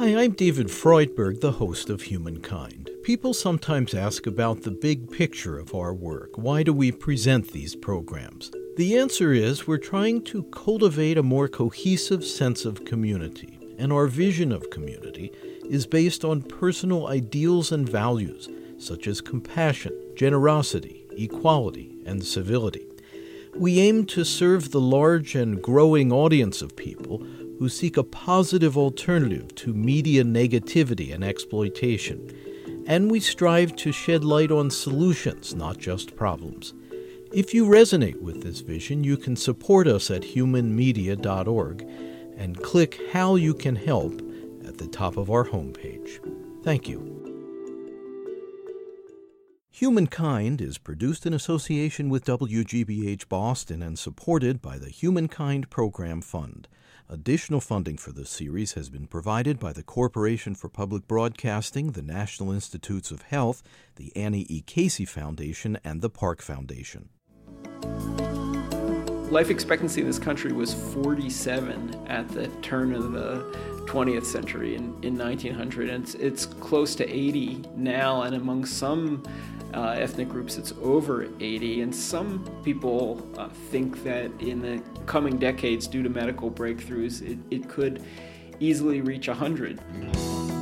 Hi, I'm David Freudberg, the host of Humankind. People sometimes ask about the big picture of our work. Why do we present these programs? The answer is we're trying to cultivate a more cohesive sense of community, and our vision of community is based on personal ideals and values such as compassion, generosity, equality, and civility. We aim to serve the large and growing audience of people who seek a positive alternative to media negativity and exploitation, and we strive to shed light on solutions, not just problems. If you resonate with this vision, you can support us at humanmedia.org and click How You Can Help at the top of our homepage. Thank you. Humankind is produced in association with WGBH Boston and supported by the Humankind Program Fund. Additional funding for this series has been provided by the Corporation for Public Broadcasting, the National Institutes of Health, the Annie E. Casey Foundation, and the Park Foundation. Life expectancy in this country was 47 at the turn of the 20th century in, in 1900, and it's, it's close to 80 now, and among some uh, ethnic groups it's over 80 and some people uh, think that in the coming decades due to medical breakthroughs it, it could easily reach 100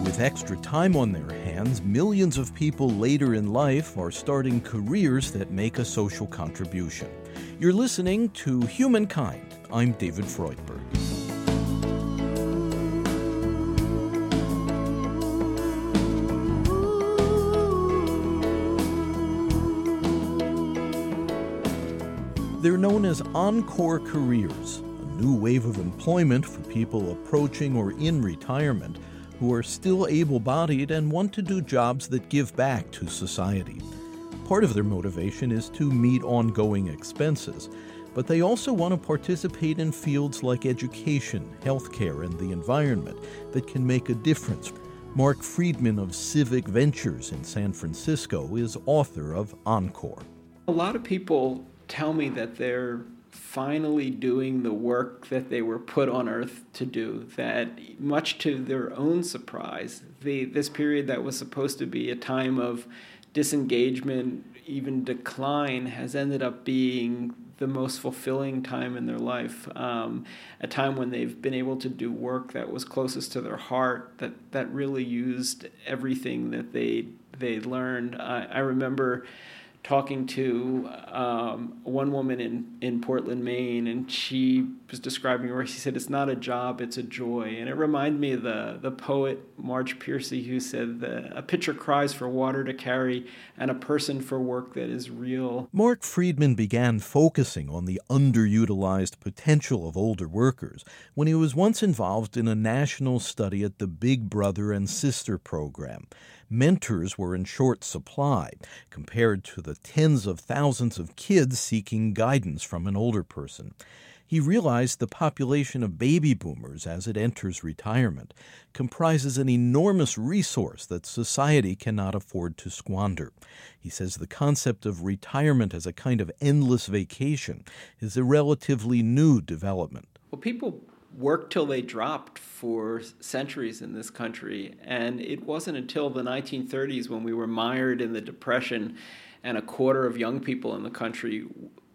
with extra time on their hands millions of people later in life are starting careers that make a social contribution. You're listening to humankind. I'm david freudberg They're known as Encore Careers, a new wave of employment for people approaching or in retirement who are still able bodied and want to do jobs that give back to society. Part of their motivation is to meet ongoing expenses, but they also want to participate in fields like education, healthcare, and the environment that can make a difference. Marc Freedman of Civic Ventures in San Francisco is author of Encore. A lot of people tell me that they're finally doing the work that they were put on earth to do that much to their own surprise the this period that was supposed to be a time of disengagement even decline has ended up being the most fulfilling time in their life. Um, a time when they've been able to do work that was closest to their heart that that really used everything that they they learned. I, I remember talking to um, one woman in, in Portland, Maine, and she was describing where She said, "It's not a job; it's a joy." And it reminded me of the the poet Marge Piercy, who said, "A pitcher cries for water to carry, and a person for work that is real." Marc Freedman began focusing on the underutilized potential of older workers when he was once involved in a national study at the Big Brother and Sister program mentors were in short supply compared to the tens of thousands of kids seeking guidance from an older person. He realized the population of baby boomers as it enters retirement comprises an enormous resource that society cannot afford to squander. He says the concept of retirement as a kind of endless vacation is a relatively new development. Well, people worked till they dropped for centuries in this country. And it wasn't until the 1930s when we were mired in the Depression and a quarter of young people in the country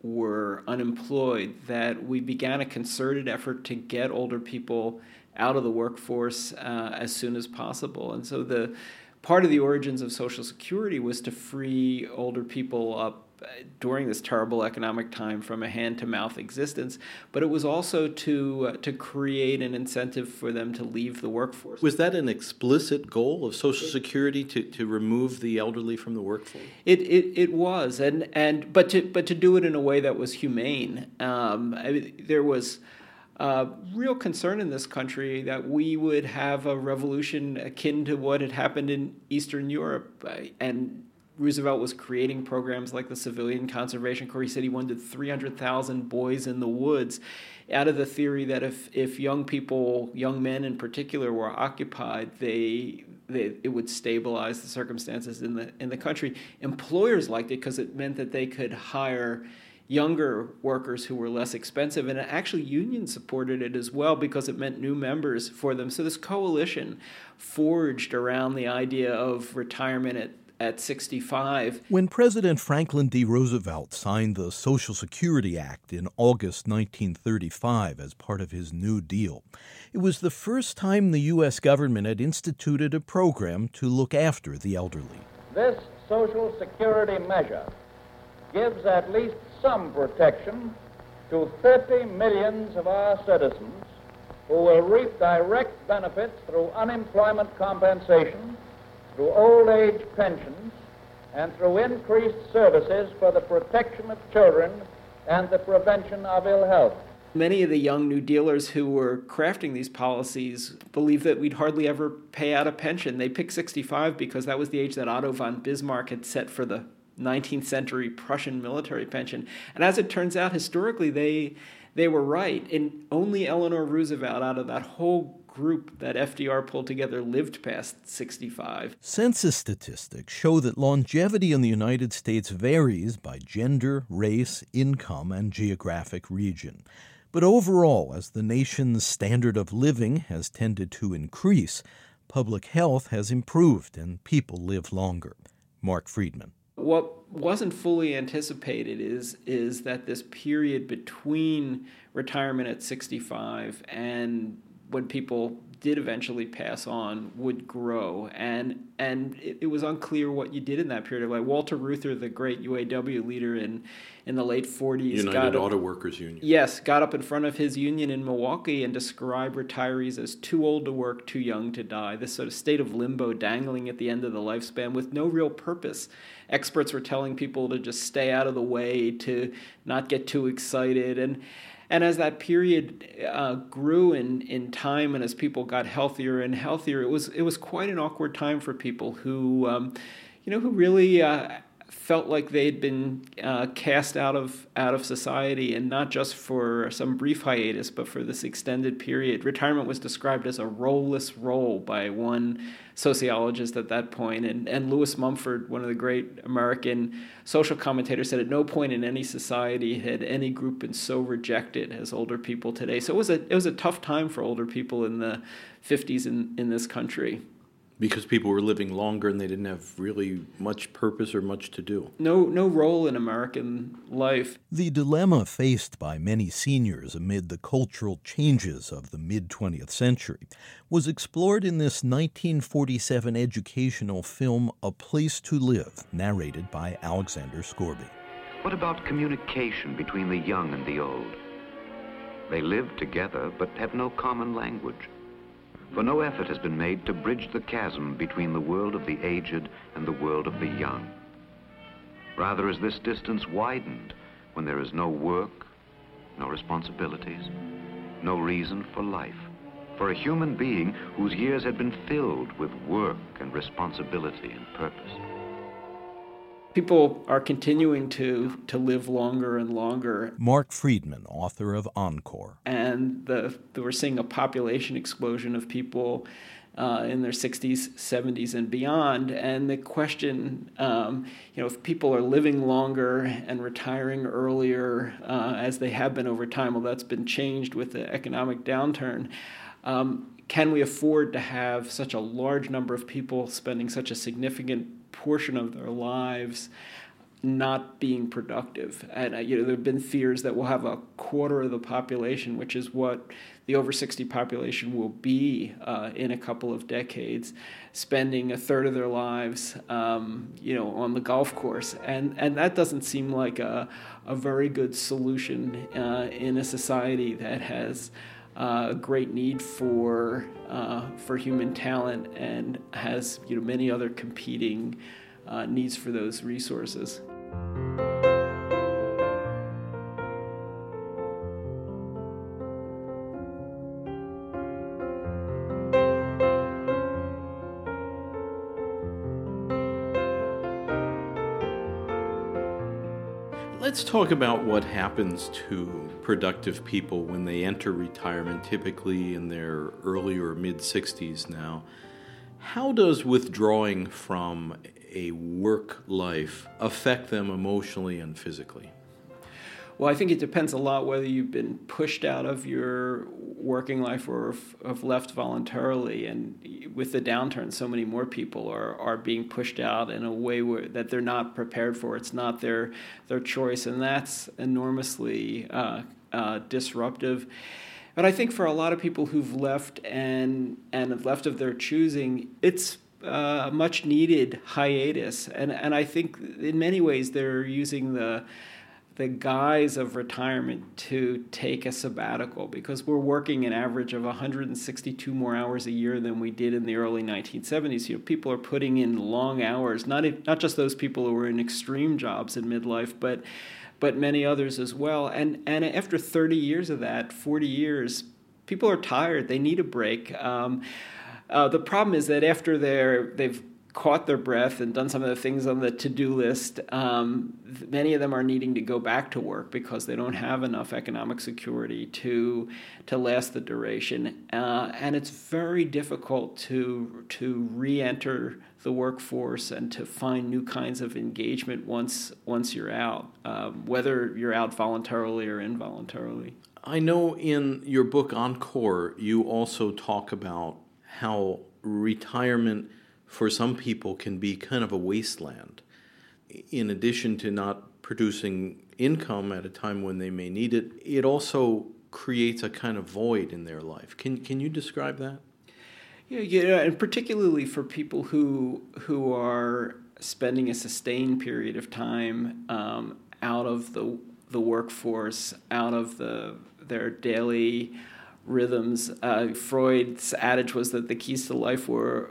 were unemployed that we began a concerted effort to get older people out of the workforce uh, as soon as possible. And so the part of the origins of Social Security was to free older people up during this terrible economic time from a hand to mouth existence, but it was also to uh, to create an incentive for them to leave the workforce. Was that an explicit goal of Social Security to, to remove the elderly from the workforce? It, it it was, and and but to but to do it in a way that was humane. Um, I mean, there was. Uh, real concern in this country that we would have a revolution akin to what had happened in Eastern Europe, uh, and Roosevelt was creating programs like the Civilian Conservation Corps. He said he wanted 300,000 boys in the woods out of the theory that if, if young people, young men in particular, were occupied, they, they, it would stabilize the circumstances in the, in the country. Employers liked it because it meant that they could hire younger workers who were less expensive. And actually, unions supported it as well because it meant new members for them. So this coalition forged around the idea of retirement at at 65. When President Franklin D. Roosevelt signed the Social Security Act in August 1935 as part of his New Deal, it was the first time the U.S. government had instituted a program to look after the elderly. This Social Security measure gives at least some protection to 30 millions of our citizens who will reap direct benefits through unemployment compensation through old age pensions, and through increased services for the protection of children and the prevention of ill health. Many of the young New Dealers who were crafting these policies believed that we'd hardly ever pay out a pension. They picked 65 because that was the age that Otto von Bismarck had set for the 19th century Prussian military pension. And as it turns out, historically, they, they were right. And only Eleanor Roosevelt, out of that whole group that FDR pulled together lived past 65. Census statistics show that longevity in the United States varies by gender, race, income, and geographic region. But overall, as the nation's standard of living has tended to increase, public health has improved and people live longer. Marc Freedman. What wasn't fully anticipated is is that this period between retirement at 65 and when people did eventually pass on would grow. And and it, it, was unclear what you did in that period like Walter Reuther the great UAW leader in in the late 40s United Auto Workers Union. Yes got up in front of his union in Milwaukee and described retirees as too old to work too young to die. This sort of state of limbo dangling at the end of the lifespan with no real purpose. Experts were telling people to just stay out of the way to not get too excited. And and as that period uh, grew in, in time and as people got healthier and healthier, it was it was quite an awkward time for people who, um, you know, who really uh, felt like they'd been uh, cast out of out of society, and not just for some brief hiatus, but for this extended period. Retirement was described as a roleless role by one sociologist at that point, and and Lewis Mumford, one of the great American social commentators, said at no point in any society had any group been so rejected as older people today. So it was a it was a tough time for older people in the 50s in in this country because people were living longer and they didn't have really much purpose or much to do. No, no role in American life. The dilemma faced by many seniors amid the cultural changes of the mid 20th century was explored in this 1947 educational film A Place to Live, narrated by Alexander Scourby. What about communication between the young and the old? They live together but have no common language for no effort has been made to bridge the chasm between the world of the aged and the world of the young. Rather, is this distance widened when there is no work, no responsibilities, no reason for life, for a human being whose years had been filled with work and responsibility and purpose people are continuing to to live longer and longer. Marc Freedman, author of Encore, and the, the we're seeing a population explosion of people. Uh, in their 60s, 70s, and beyond. And the question, um, you know, if people are living longer and retiring earlier, uh, as they have been over time, well, that's been changed with the economic downturn. Um, can we afford to have such a large number of people spending such a significant portion of their lives not being productive. And uh, you know, there have been fears that we'll have a quarter of the population, which is what the over 60 population will be uh, in a couple of decades, spending a third of their lives, um, you know, on the golf course. And, and that doesn't seem like a, a very good solution uh, in a society that has uh, a great need for uh, for human talent and has you know many other competing uh, needs for those resources. Let's talk about what happens to productive people when they enter retirement, typically in their early or mid 60s now. How does withdrawing from a work life affect them emotionally and physically? Well, I think it depends a lot whether you've been pushed out of your working life or have left voluntarily. And with the downturn, so many more people are, are being pushed out in a way where, that they're not prepared for. It's not their their choice, and that's enormously uh, uh, disruptive. But I think for a lot of people who've left and and have left of their choosing, it's uh, much needed hiatus, and and I think in many ways they're using the the guise of retirement to take a sabbatical because we're working an average of 162 more hours a year than we did in the early 1970s. You know, people are putting in long hours, not not just those people who are in extreme jobs in midlife, but but many others as well. And and after 30 years of that, 40 years, people are tired. They need a break. Um, uh, the problem is that after they're they've caught their breath and done some of the things on the to-do list um, many of them are needing to go back to work because they don't have enough economic security to to last the duration. Uh, and it's very difficult to to re-enter the workforce and to find new kinds of engagement once once you're out um, whether you're out voluntarily or involuntarily. I know in your book Encore you also talk about how retirement for some people can be kind of a wasteland. In addition to not producing income at a time when they may need it, it also creates a kind of void in their life. Can can you describe that? Yeah, yeah, and particularly for people who who are spending a sustained period of time um, out of the the workforce, out of the their daily rhythms. Uh, Freud's adage was that the keys to life were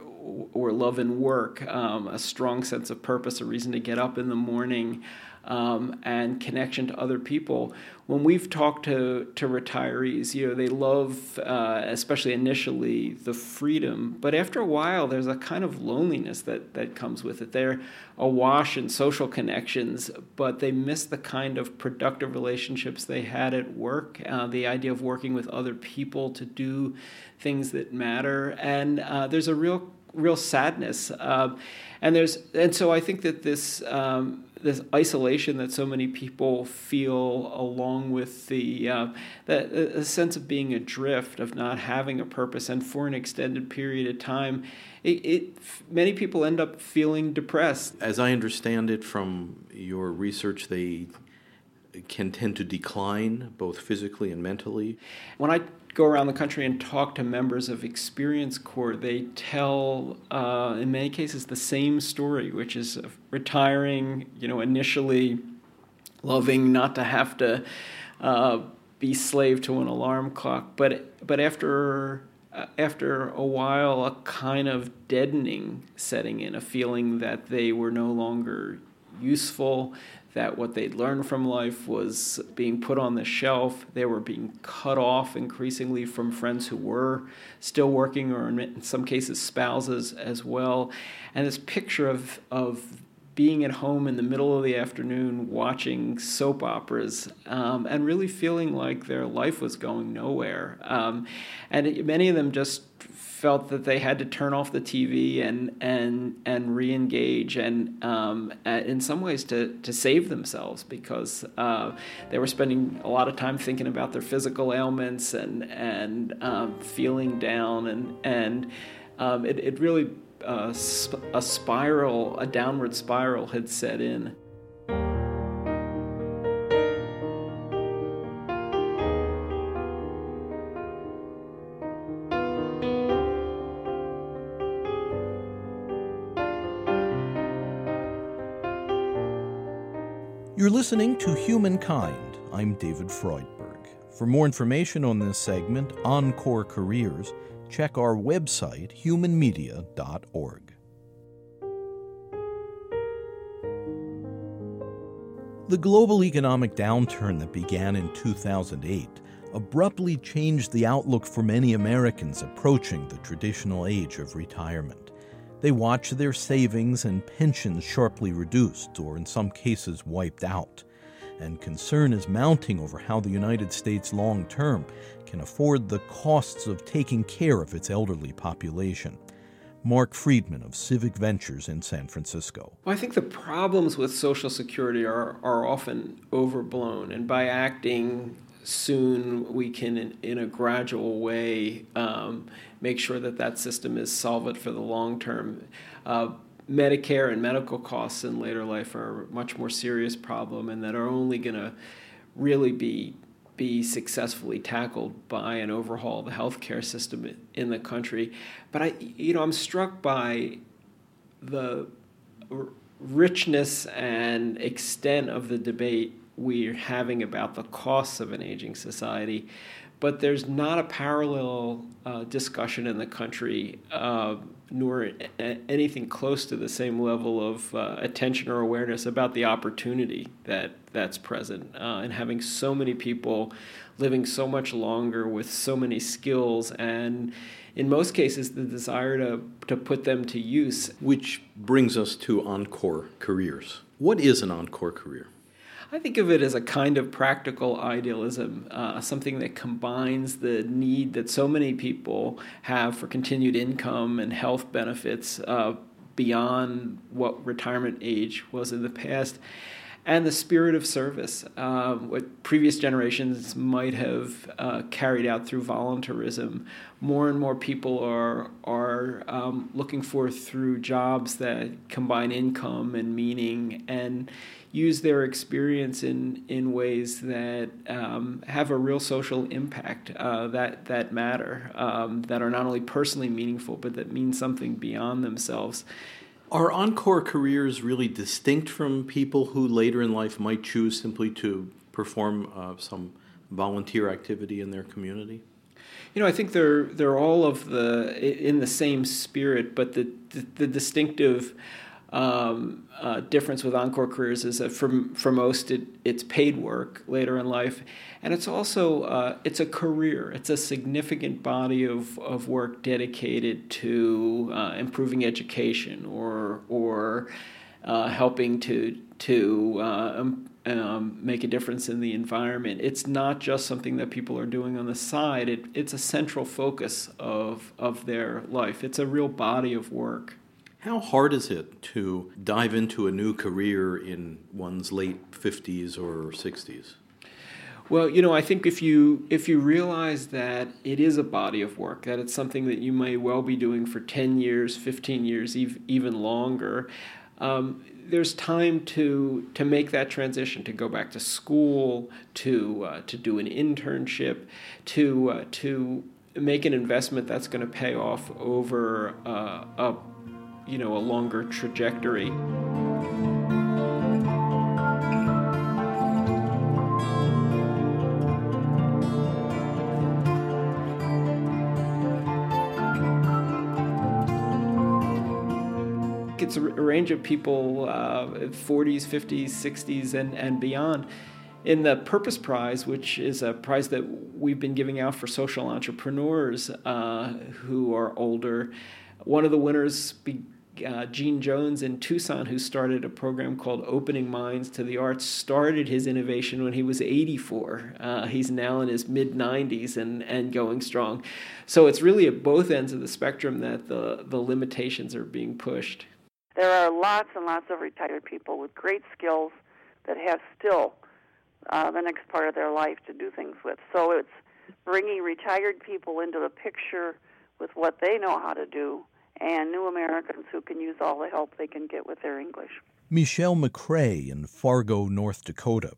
or love and work, um, a strong sense of purpose, a reason to get up in the morning, um, and connection to other people. When we've talked to, to retirees, you know, they love, uh, especially initially, the freedom. But after a while, there's a kind of loneliness that, that comes with it. They're awash in social connections, but they miss the kind of productive relationships they had at work, uh, the idea of working with other people to do things that matter. And uh, there's a real real sadness. Uh, and there's and so I think that this um, this isolation that so many people feel, along with the uh, sense of being adrift, of not having a purpose, and for an extended period of time, it, it many people end up feeling depressed. As I understand it from your research, they can tend to decline both physically and mentally. When I go around the country and talk to members of Experience Corps, they tell, uh, in many cases, the same story, which is retiring, you know, initially loving not to have to uh, be slave to an alarm clock, but but after uh, after a while, a kind of deadening setting in, a feeling that they were no longer useful, that what they'd learned from life was being put on the shelf. They were being cut off increasingly from friends who were still working, or in some cases, spouses as well. And this picture of, of being at home in the middle of the afternoon watching soap operas um, and really feeling like their life was going nowhere. Um, and many of them just felt that they had to turn off the TV and and and re-engage and um, in some ways to to save themselves because uh, they were spending a lot of time thinking about their physical ailments and and um, feeling down and and um, it it really a spiral a downward spiral had set in. You're listening to Humankind. I'm David Freudberg. For more information on this segment, Encore Careers, check our website, humanmedia.org. The global economic downturn that began in 2008 abruptly changed the outlook for many Americans approaching the traditional age of retirement. They watch their savings and pensions sharply reduced, or in some cases wiped out. And concern is mounting over how the United States long term can afford the costs of taking care of its elderly population. Marc Freedman of Civic Ventures in San Francisco. Well, I think the problems with Social Security are, are often overblown, and by acting soon, we can, in, in a gradual way, um, make sure that that system is solvent for the long term. Uh, Medicare and medical costs in later life are a much more serious problem, and that are only going to really be be successfully tackled by an overhaul of the healthcare system in the country. But I, you know, I'm struck by the richness and extent of the debate we're having about the costs of an aging society. But there's not a parallel uh, discussion in the country, uh, nor a- anything close to the same level of uh, attention or awareness about the opportunity that that's present, uh, and having so many people living so much longer with so many skills and in most cases the desire to, to put them to use. Which brings us to encore careers. What is an encore career? I think of it as a kind of practical idealism, uh, something that combines the need that so many people have for continued income and health benefits uh, beyond what retirement age was in the past and the spirit of service, uh, what previous generations might have uh, carried out through voluntarism. More and more people are are um, looking for through jobs that combine income and meaning and use their experience in in ways that um, have a real social impact uh, that that matter um, that are not only personally meaningful but that mean something beyond themselves. Are encore careers really distinct from people who later in life might choose simply to perform uh, some volunteer activity in their community? You know, I think they're they're all of the in the same spirit, but the the, the distinctive um, uh, difference with encore careers is that for, for most it, it's paid work later in life and it's also uh, it's a career it's a significant body of, of work dedicated to uh, improving education or or uh, helping to to uh, um, um, make a difference in the environment. It's not just something that people are doing on the side. It, it's a central focus of of their life. It's a real body of work. How hard is it to dive into a new career in one's late 50s or 60s? Well, you know, I think if you if you realize that it is a body of work, that it's something that you may well be doing for 10 years, 15 years, even longer, um, there's time to to make that transition, to go back to school, to uh, to do an internship, to uh, to make an investment that's going to pay off over uh, a you know a longer trajectory. It's a range of people, uh, 40s, 50s, 60s, and, and beyond. In the Purpose Prize, which is a prize that we've been giving out for social entrepreneurs uh, who are older, one of the winners be, uh, Gene Jones in Tucson, who started a program called Opening Minds to the Arts, started his innovation when he was 84. Uh, he's now in his mid 90s and, and going strong. So it's really at both ends of the spectrum that the, the limitations are being pushed. There are lots and lots of retired people with great skills that have still uh, the next part of their life to do things with. So it's bringing retired people into the picture with what they know how to do and new Americans who can use all the help they can get with their English. Michelle McCrae in Fargo, North Dakota.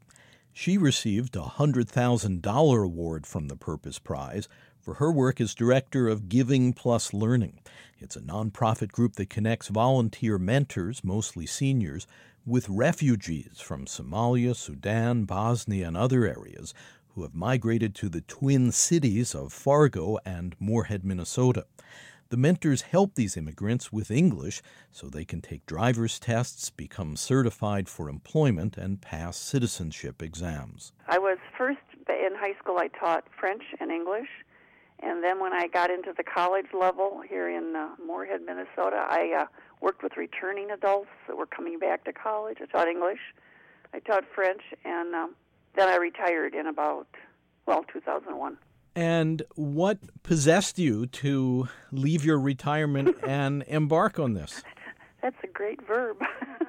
She received a $100,000 award from the Purpose Prize for her work as director of Giving Plus Learning. It's a nonprofit group that connects volunteer mentors, mostly seniors, with refugees from Somalia, Sudan, Bosnia, and other areas who have migrated to the twin cities of Fargo and Moorhead, Minnesota. The mentors help these immigrants with English so they can take driver's tests, become certified for employment, and pass citizenship exams. I was first in high school, I taught French and English. And then when I got into the college level here in uh, Moorhead, Minnesota, I uh, worked with returning adults that were coming back to college. I taught English, I taught French, and um, then I retired in about, well, 2001. And what possessed you to leave your retirement and embark on this? That's a great verb.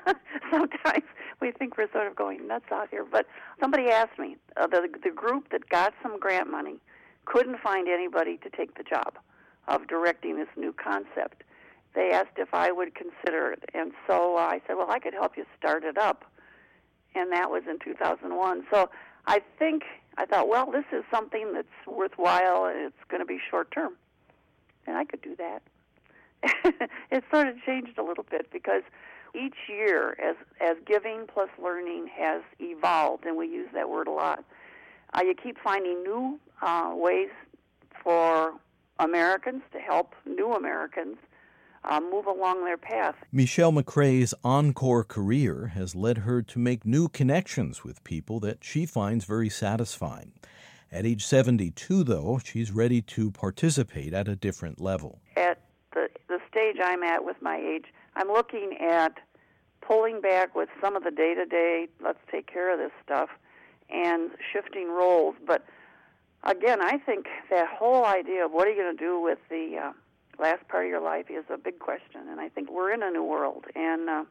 Sometimes we think we're sort of going nuts out here, but somebody asked me uh, the the group that got some grant money couldn't find anybody to take the job of directing this new concept. They asked if I would consider it, and so I said, "Well, I could help you start it up." And that was in 2001. So I think I thought, well, this is something that's worthwhile and it's going to be short term, and I could do that. it sort of changed a little bit because each year, as as giving plus learning has evolved, and we use that word a lot, uh, you keep finding new uh, ways for Americans to help new Americans uh, move along their path. Michelle McCrae's encore career has led her to make new connections with people that she finds very satisfying. At age 72, though, she's ready to participate at a different level. At the, the stage I'm at with my age, I'm looking at pulling back with some of the day to day, let's take care of this stuff, and shifting roles. But again, I think that whole idea of what are you going to do with the uh, last part of your life is a big question. And I think we're in a new world. And uh,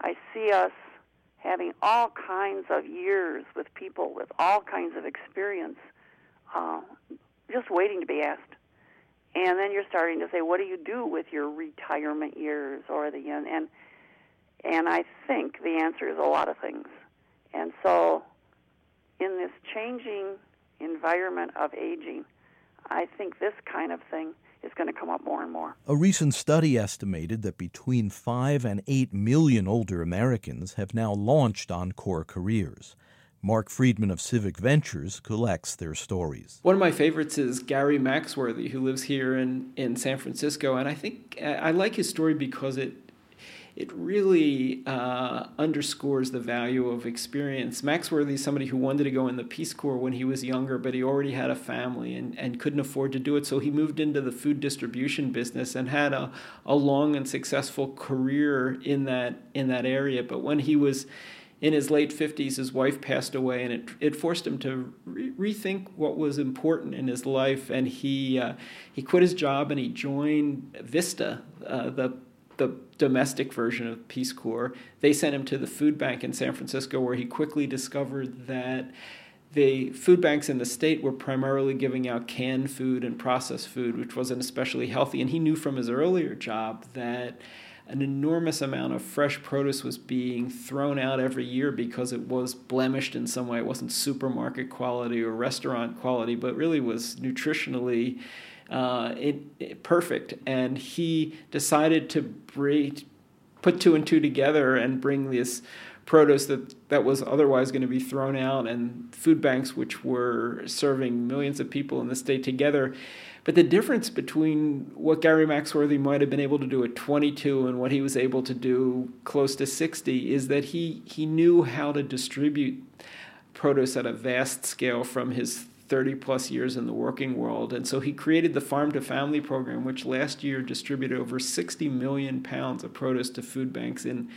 I see us having all kinds of years with people with all kinds of experience uh, just waiting to be asked. And then you're starting to say, what do you do with your retirement years or the and and, and I think the answer is a lot of things. And so in this changing environment of aging, I think this kind of thing is going to come up more and more. A recent study estimated that between 5 and 8 million older Americans have now launched Encore careers. Marc Freedman of Civic Ventures collects their stories. One of my favorites is Gary Maxworthy, who lives here in, in San Francisco. And I think I like his story because it it really uh, underscores the value of experience. Maxworthy is somebody who wanted to go in the Peace Corps when he was younger, but he already had a family and, and couldn't afford to do it. So he moved into the food distribution business and had a, a long and successful career in that in that area. But when he was in his late 50s, his wife passed away, and it, it forced him to re- rethink what was important in his life. And he, uh, he quit his job and he joined Vista, uh, the the domestic version of Peace Corps. They sent him to the food bank in San Francisco, where he quickly discovered that the food banks in the state were primarily giving out canned food and processed food, which wasn't especially healthy. And he knew from his earlier job that an enormous amount of fresh produce was being thrown out every year because it was blemished in some way. It wasn't supermarket quality or restaurant quality, but really was nutritionally uh, it, it, perfect. And he decided to put two and two together and bring this produce that, that was otherwise going to be thrown out and food banks which were serving millions of people in the state together. But the difference between what Gary Maxworthy might have been able to do at 22 and what he was able to do close to 60 is that he, he knew how to distribute produce at a vast scale from his 30 plus years in the working world. And so he created the Farm to Family program, which last year distributed over 60 million pounds of produce to food banks in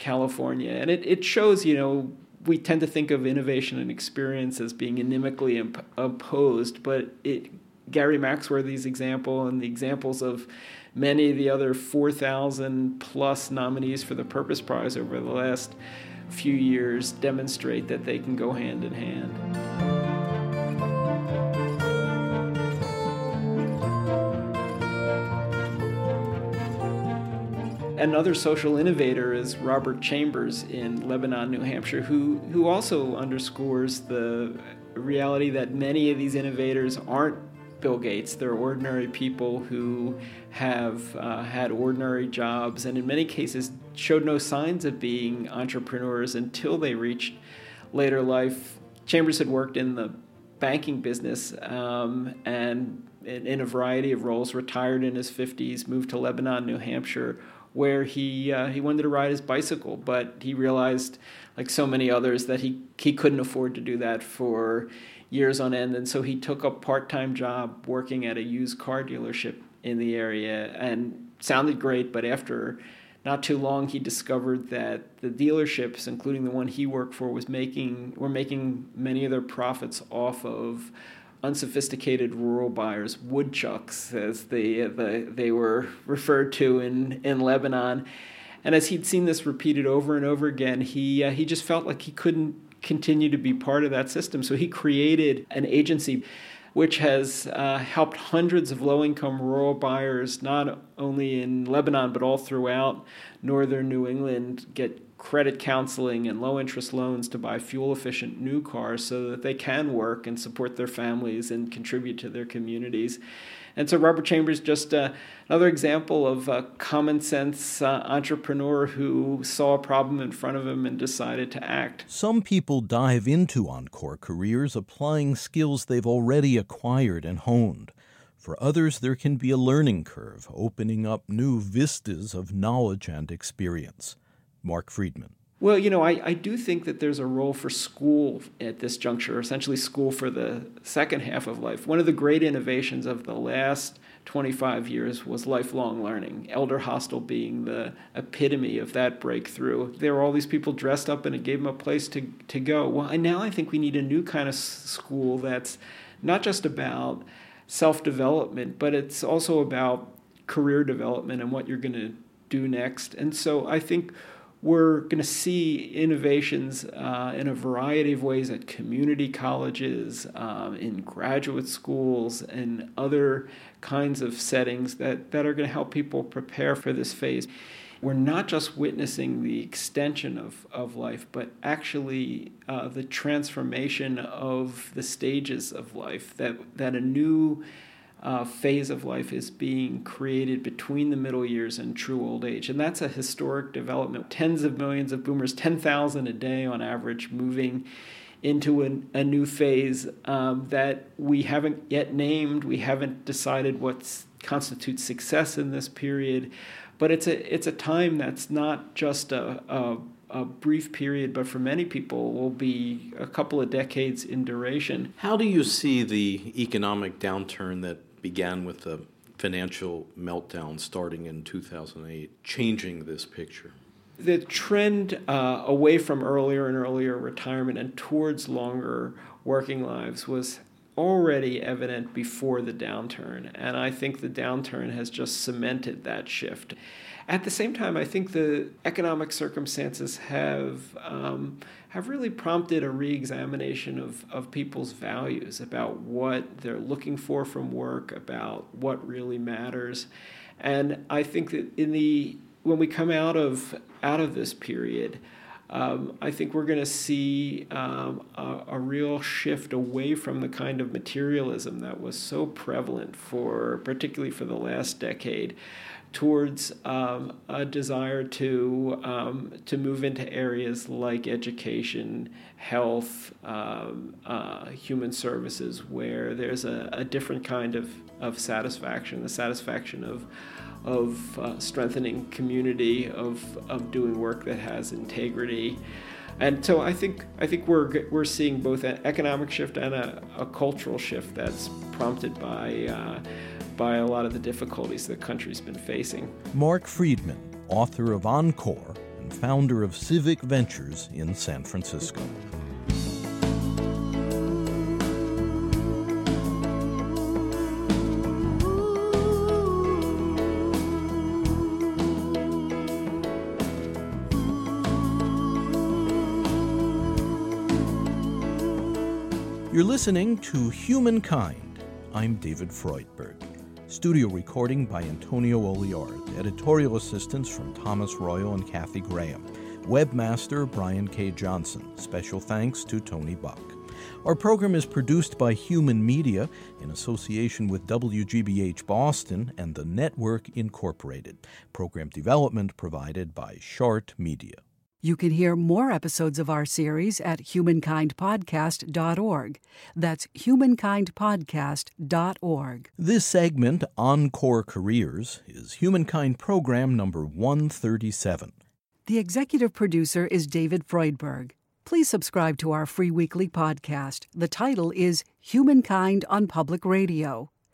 California. And it, it shows, you know, we tend to think of innovation and experience as being inimically imp- opposed, but it, Gary Maxworthy's example and the examples of many of the other 4,000 plus nominees for the Purpose Prize over the last few years demonstrate that they can go hand in hand. Another social innovator is Robert Chambers in Lebanon, New Hampshire, who, who also underscores the reality that many of these innovators aren't Bill Gates. They're ordinary people who have uh, had ordinary jobs and, in many cases, showed no signs of being entrepreneurs until they reached later life. Chambers had worked in the banking business um, and in, in, a variety of roles, retired in his 50s, moved to Lebanon, New Hampshire, where he uh, he wanted to ride his bicycle, but he realized, like so many others, that he he couldn't afford to do that for years on end, and so he took a part time job working at a used car dealership in the area, and sounded great, but after not too long he discovered that the dealerships including the one he worked for was making were making many of their profits off of unsophisticated rural buyers, woodchucks, as they, the, they were referred to in, in Lebanon. And as he'd seen this repeated over and over again, he, uh, he just felt like he couldn't continue to be part of that system. So he created an agency which has uh, helped hundreds of low income rural buyers, not only in Lebanon, but all throughout northern New England, get credit counseling and low interest loans to buy fuel efficient new cars so that they can work and support their families and contribute to their communities. And so Robert Chambers just uh, another example of a common sense uh, entrepreneur who saw a problem in front of him and decided to act. Some people dive into Encore careers applying skills they've already acquired and honed. For others, there can be a learning curve, opening up new vistas of knowledge and experience. Marc Freedman. Well, you know, I, I do think that there's a role for school at this juncture, essentially school for the second half of life. One of the great innovations of the last 25 years was lifelong learning, Elder Hostel being the epitome of that breakthrough. There were all these people dressed up and it gave them a place to, to go. Well, and now I think we need a new kind of school that's not just about self development, but it's also about career development and what you're going to do next. And so I think we're going to see innovations uh, in a variety of ways at community colleges, um, in graduate schools, and other kinds of settings that, that are going to help people prepare for this phase. We're not just witnessing the extension of, of life, but actually uh, the transformation of the stages of life, that, that a new uh, phase of life is being created between the middle years and true old age. And that's a historic development. Tens of millions of boomers, 10,000 a day on average, moving into a, a new phase um, that we haven't yet named. We haven't decided what constitutes success in this period. But it's a, it's a time that's not just a, a a brief period, but for many people will be a couple of decades in duration. How do you see the economic downturn that began with the financial meltdown starting in 2008 changing this picture? The trend uh, away from earlier and earlier retirement and towards longer working lives was already evident before the downturn, and I think the downturn has just cemented that shift. At the same time, I think the economic circumstances have um, have really prompted a reexamination of, of people's values about what they're looking for from work, about what really matters. And I think that in the when we come out of out of this period, um, I think we're going to see um, a, a, real shift away from the kind of materialism that was so prevalent for, particularly for the last decade, towards um, a desire to um, to move into areas like education, health, um, uh, human services, where there's a, a, different kind of, of satisfaction, the satisfaction of of uh, strengthening community, of of doing work that has integrity. And so I think I think we're we're seeing both an economic shift and a, a cultural shift that's prompted by uh, by a lot of the difficulties the country's been facing. Marc Freedman, author of Encore and founder of Civic Ventures in San Francisco. You're listening to Humankind. I'm David Freudberg. Studio recording by Antonio Oliard. Editorial assistance from Thomas Royal and Kathy Graham. Webmaster Brian K. Johnson. Special thanks to Tony Buck. Our program is produced by Human Media in association with WGBH Boston and the Network Incorporated. Program development provided by Shart Media. You can hear more episodes of our series at humankindpodcast.org. That's humankindpodcast.org. This segment, Encore Careers, is Humankind Program number 137. The executive producer is David Freudberg. Please subscribe to our free weekly podcast. The title is Humankind on Public Radio.